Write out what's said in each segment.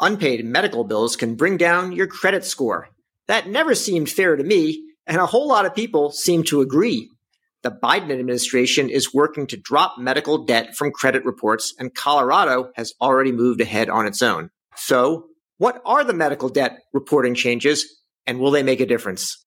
Unpaid medical bills can bring down your credit score. That never seemed fair to me, and a whole lot of people seem to agree. The Biden administration is working to drop medical debt from credit reports, and Colorado has already moved ahead on its own. So, what are the medical debt reporting changes, and will they make a difference?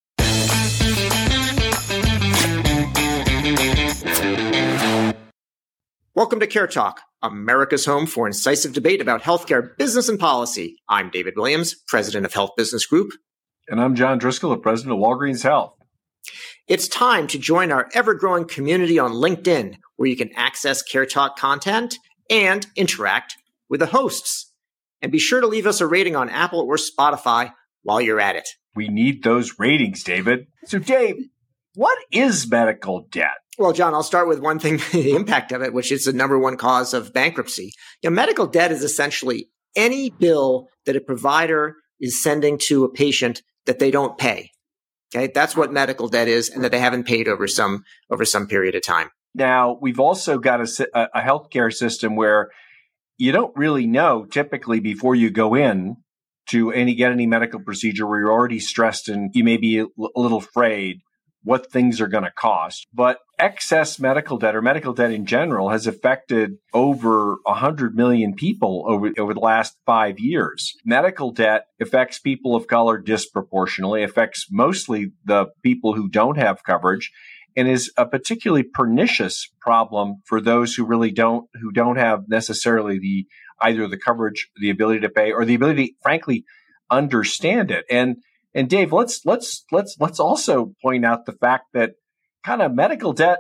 Welcome to Care Talk, America's home for incisive debate about healthcare business and policy. I'm David Williams, president of Health Business Group. And I'm John Driscoll, the president of Walgreens Health. It's time to join our ever growing community on LinkedIn, where you can access Care Talk content and interact with the hosts. And be sure to leave us a rating on Apple or Spotify while you're at it. We need those ratings, David. So, Dave, what is medical debt? Well, John, I'll start with one thing, the impact of it, which is the number one cause of bankruptcy. You know, medical debt is essentially any bill that a provider is sending to a patient that they don't pay. Okay. That's what medical debt is and that they haven't paid over some, over some period of time. Now, we've also got a, a healthcare system where you don't really know typically before you go in to any, get any medical procedure where you're already stressed and you may be a little afraid what things are going to cost. But excess medical debt or medical debt in general has affected over 100 million people over, over the last five years. Medical debt affects people of color disproportionately, affects mostly the people who don't have coverage and is a particularly pernicious problem for those who really don't who don't have necessarily the either the coverage the ability to pay or the ability frankly understand it and and Dave, let's let's let's let's also point out the fact that kind of medical debt,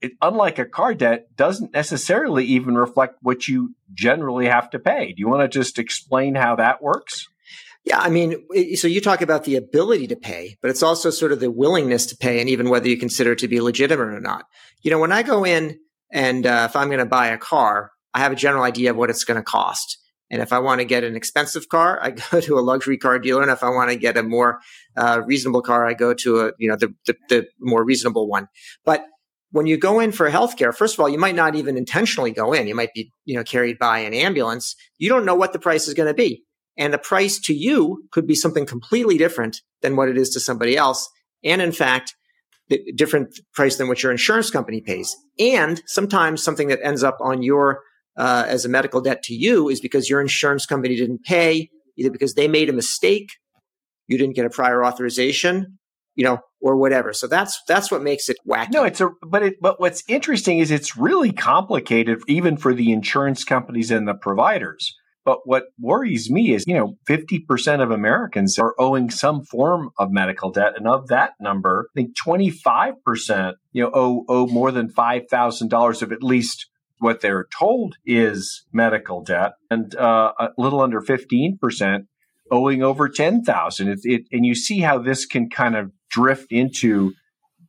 it, unlike a car debt, doesn't necessarily even reflect what you generally have to pay. Do you want to just explain how that works? Yeah, I mean, so you talk about the ability to pay, but it's also sort of the willingness to pay, and even whether you consider it to be legitimate or not. You know, when I go in and uh, if I'm going to buy a car, I have a general idea of what it's going to cost. And if I want to get an expensive car, I go to a luxury car dealer. And if I want to get a more uh, reasonable car, I go to a you know the, the, the more reasonable one. But when you go in for healthcare, first of all, you might not even intentionally go in. You might be you know carried by an ambulance. You don't know what the price is going to be, and the price to you could be something completely different than what it is to somebody else. And in fact, the different price than what your insurance company pays, and sometimes something that ends up on your uh, as a medical debt to you is because your insurance company didn't pay, either because they made a mistake, you didn't get a prior authorization, you know, or whatever. So that's that's what makes it wacky. No, it's a but it but what's interesting is it's really complicated even for the insurance companies and the providers. But what worries me is, you know, 50% of Americans are owing some form of medical debt. And of that number, I think 25%, you know, owe, owe more than $5,000 of at least what they're told is medical debt, and uh, a little under 15% owing over 10,000. It, it, and you see how this can kind of drift into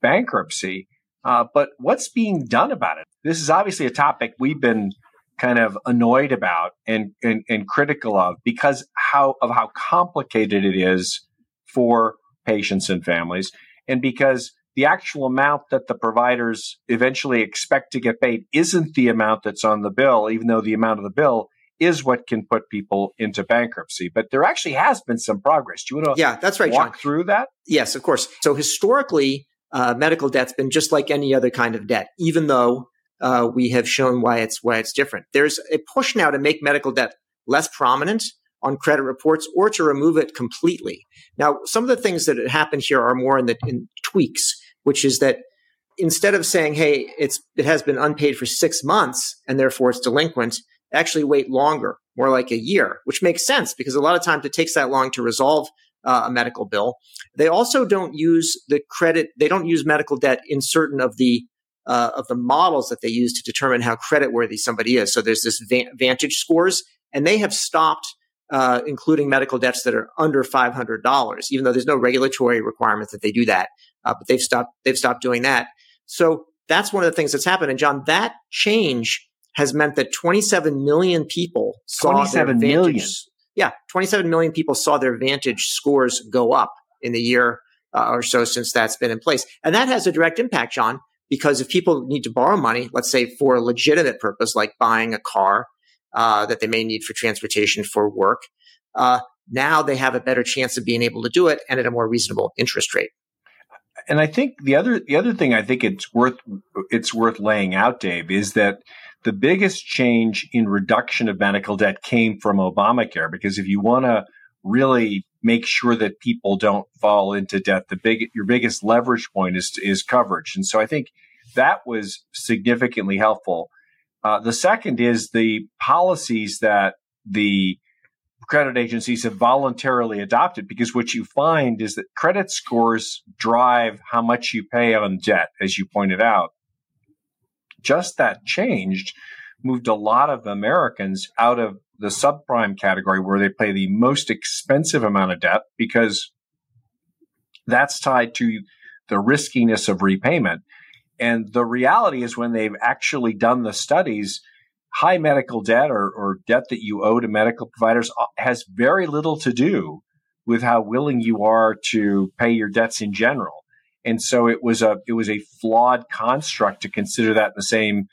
bankruptcy. Uh, but what's being done about it? This is obviously a topic we've been kind of annoyed about and, and, and critical of because how of how complicated it is for patients and families, and because the actual amount that the providers eventually expect to get paid isn't the amount that's on the bill, even though the amount of the bill is what can put people into bankruptcy. But there actually has been some progress. Do you want to yeah, that's right, walk John. through that? Yes, of course. So historically, uh, medical debt's been just like any other kind of debt, even though uh, we have shown why it's why it's different. There's a push now to make medical debt less prominent on credit reports or to remove it completely. Now, some of the things that happened here are more in the in tweaks which is that instead of saying, "Hey, it's it has been unpaid for six months and therefore it's delinquent," actually wait longer, more like a year, which makes sense because a lot of times it takes that long to resolve uh, a medical bill. They also don't use the credit; they don't use medical debt in certain of the uh, of the models that they use to determine how creditworthy somebody is. So there's this Vantage scores, and they have stopped uh, including medical debts that are under $500, even though there's no regulatory requirement that they do that. Uh, but they've stopped, they've stopped doing that. So that's one of the things that's happened. And John, that change has meant that 27 million people saw 27 their Vantage, million. Yeah, 27 million people saw their Vantage scores go up in the year uh, or so since that's been in place. And that has a direct impact, John, because if people need to borrow money, let's say for a legitimate purpose, like buying a car, uh, that they may need for transportation for work. Uh, now they have a better chance of being able to do it and at a more reasonable interest rate. And I think the other the other thing I think it's worth it's worth laying out, Dave, is that the biggest change in reduction of medical debt came from Obamacare. Because if you want to really make sure that people don't fall into debt, the big your biggest leverage point is is coverage. And so I think that was significantly helpful. Uh, the second is the policies that the credit agencies have voluntarily adopted because what you find is that credit scores drive how much you pay on debt, as you pointed out. Just that changed moved a lot of Americans out of the subprime category where they pay the most expensive amount of debt because that's tied to the riskiness of repayment. And the reality is when they've actually done the studies, high medical debt or, or debt that you owe to medical providers uh, has very little to do with how willing you are to pay your debts in general. And so it was a it was a flawed construct to consider that in the same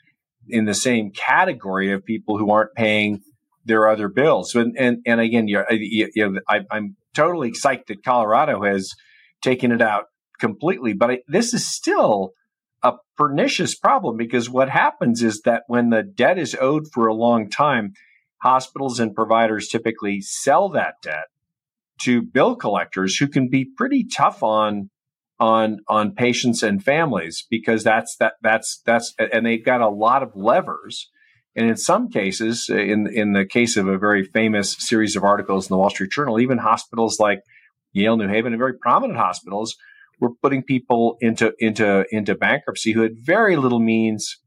in the same category of people who aren't paying their other bills. And and, and again, you, you I, am totally psyched that Colorado has taken it out completely, but I, this is still a pernicious problem because what happens is that when the debt is owed for a long time, hospitals and providers typically sell that debt to bill collectors who can be pretty tough on on on patients and families because that's that that's that's and they've got a lot of levers. And in some cases in in the case of a very famous series of articles in the Wall Street Journal even hospitals like Yale New Haven and very prominent hospitals were putting people into into into bankruptcy who had very little means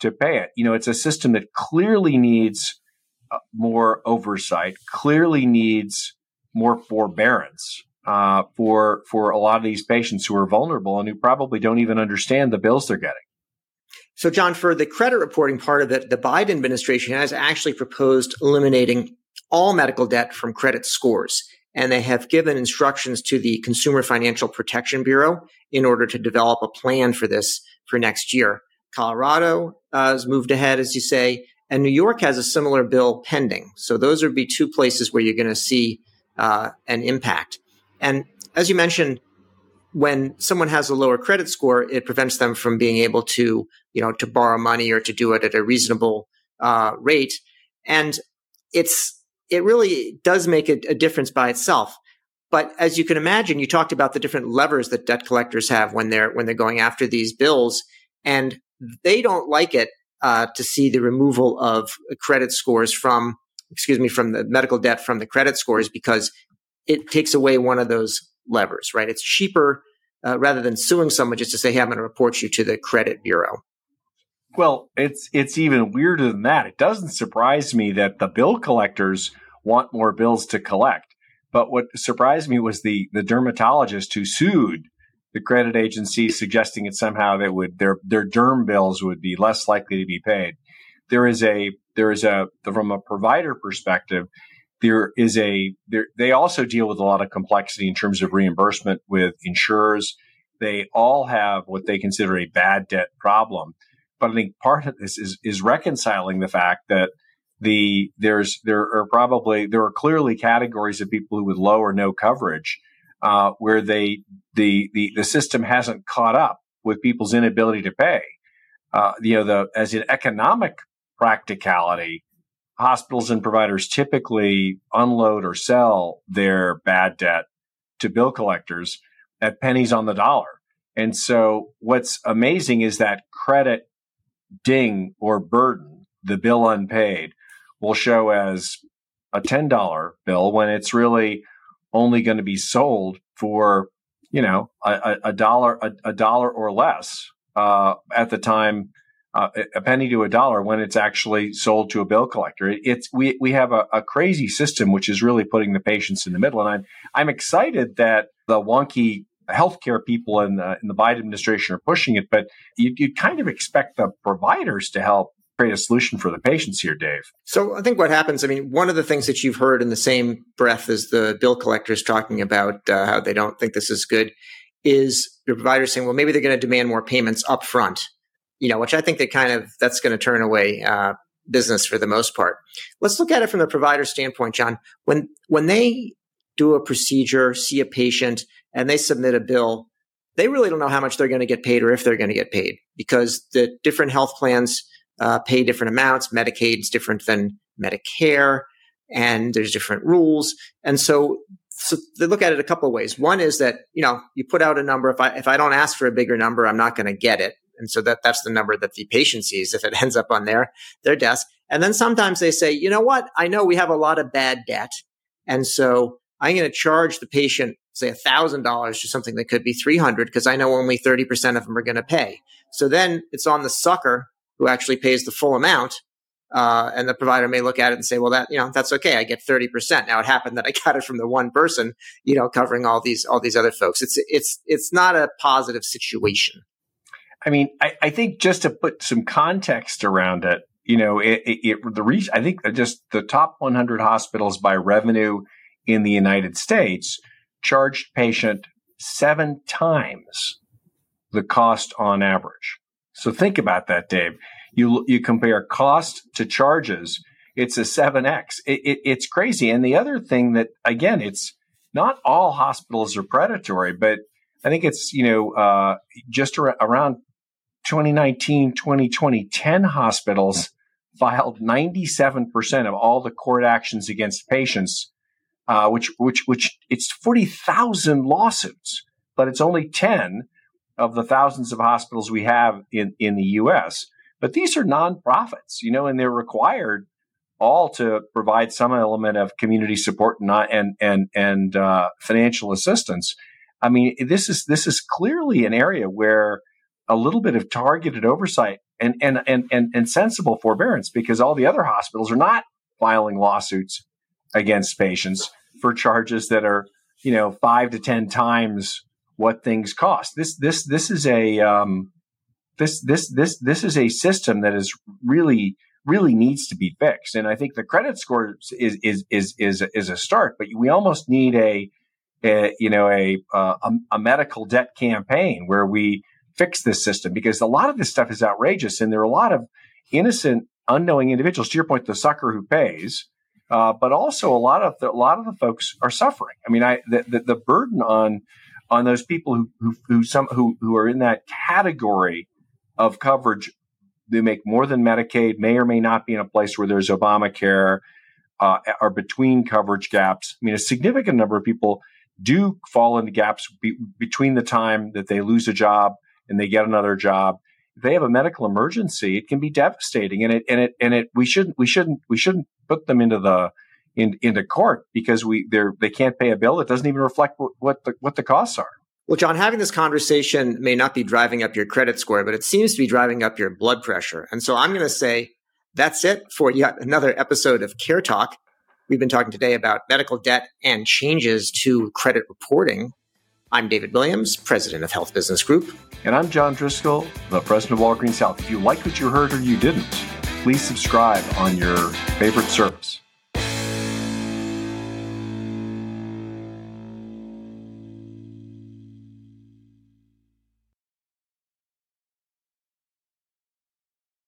to pay it. You know, it's a system that clearly needs uh, more oversight, clearly needs more forbearance uh, for for a lot of these patients who are vulnerable and who probably don't even understand the bills they're getting. So, John, for the credit reporting part of it, the Biden administration has actually proposed eliminating all medical debt from credit scores and they have given instructions to the Consumer Financial Protection Bureau in order to develop a plan for this for next year. Colorado uh, has moved ahead, as you say, and New York has a similar bill pending. So those would be two places where you're going to see uh, an impact. And as you mentioned, when someone has a lower credit score, it prevents them from being able to, you know, to borrow money or to do it at a reasonable uh, rate. And it's it really does make a, a difference by itself. But as you can imagine, you talked about the different levers that debt collectors have when they're when they're going after these bills, and they don't like it uh, to see the removal of credit scores from, excuse me, from the medical debt from the credit scores because it takes away one of those levers. Right? It's cheaper uh, rather than suing someone just to say, "Hey, I'm going to report you to the credit bureau." Well, it's it's even weirder than that. It doesn't surprise me that the bill collectors want more bills to collect. But what surprised me was the the dermatologist who sued the credit agency, suggesting it somehow that would their their derm bills would be less likely to be paid. There is a there is a from a provider perspective, there is a there, they also deal with a lot of complexity in terms of reimbursement with insurers. They all have what they consider a bad debt problem. But I think part of this is is reconciling the fact that the there's there are probably there are clearly categories of people who with low or no coverage uh, where they the, the the system hasn't caught up with people's inability to pay. Uh, you know, the as an economic practicality, hospitals and providers typically unload or sell their bad debt to bill collectors at pennies on the dollar. And so, what's amazing is that credit ding or burden, the bill unpaid, will show as a $10 bill when it's really only going to be sold for, you know, a, a dollar, a, a, dollar or less uh, at the time, uh, a penny to a dollar when it's actually sold to a bill collector. It, it's we we have a, a, crazy system which is really putting the patients in the middle, and I'm I'm excited that the wonky healthcare people in the, in the Biden administration are pushing it, but you, you kind of expect the providers to help create a solution for the patients here, Dave. So I think what happens, I mean, one of the things that you've heard in the same breath as the bill collectors talking about uh, how they don't think this is good is the providers saying, well, maybe they're going to demand more payments up front, you know, which I think they kind of, that's going to turn away uh, business for the most part. Let's look at it from the provider standpoint, John. When when they do a procedure, see a patient, and they submit a bill, they really don't know how much they're going to get paid or if they're going to get paid because the different health plans uh, pay different amounts. Medicaid's different than Medicare, and there's different rules. And so, so they look at it a couple of ways. One is that you know you put out a number. If I if I don't ask for a bigger number, I'm not going to get it. And so that that's the number that the patient sees if it ends up on their their desk. And then sometimes they say, you know what? I know we have a lot of bad debt, and so I'm going to charge the patient say $1,000 to something that could be 300 because I know only 30% of them are going to pay. So then it's on the sucker who actually pays the full amount. Uh, and the provider may look at it and say, well, that, you know, that's okay. I get 30%. Now it happened that I got it from the one person, you know, covering all these, all these other folks. It's, it's, it's not a positive situation. I mean, I, I think just to put some context around it, you know, it, it, it the reach, I think just the top 100 hospitals by revenue in the United States charged patient seven times the cost on average. So think about that, Dave. You you compare cost to charges, it's a seven x. It, it, it's crazy. And the other thing that again, it's not all hospitals are predatory, but I think it's you know uh, just ar- around 2019, 2020, 10 hospitals filed 97% of all the court actions against patients uh, which which which it's forty thousand lawsuits, but it's only ten of the thousands of hospitals we have in in the U.S. But these are nonprofits, you know, and they're required all to provide some element of community support and and and, and uh, financial assistance. I mean, this is this is clearly an area where a little bit of targeted oversight and and and and, and sensible forbearance, because all the other hospitals are not filing lawsuits against patients for charges that are, you know, five to ten times what things cost. This this this is a um, this this this this is a system that is really really needs to be fixed. And I think the credit score is is is is is a start, but we almost need a, a you know a, a a medical debt campaign where we fix this system because a lot of this stuff is outrageous, and there are a lot of innocent, unknowing individuals. To your point, the sucker who pays uh, but also a lot of the, a lot of the folks are suffering. I mean, I the, the, the burden on on those people who who who some who who are in that category of coverage, they make more than Medicaid, may or may not be in a place where there's Obamacare, uh, are between coverage gaps. I mean, a significant number of people do fall into gaps be, between the time that they lose a job and they get another job. If they have a medical emergency, it can be devastating, and it and it and it we shouldn't we shouldn't we shouldn't put them into the in, into court because we they they can't pay a bill that doesn't even reflect what, what the what the costs are. Well, John, having this conversation may not be driving up your credit score, but it seems to be driving up your blood pressure. And so I'm going to say that's it for yet another episode of Care Talk. We've been talking today about medical debt and changes to credit reporting. I'm David Williams, president of Health Business Group. And I'm John Driscoll, the president of Walgreens Health. If you like what you heard or you didn't, please subscribe on your favorite service.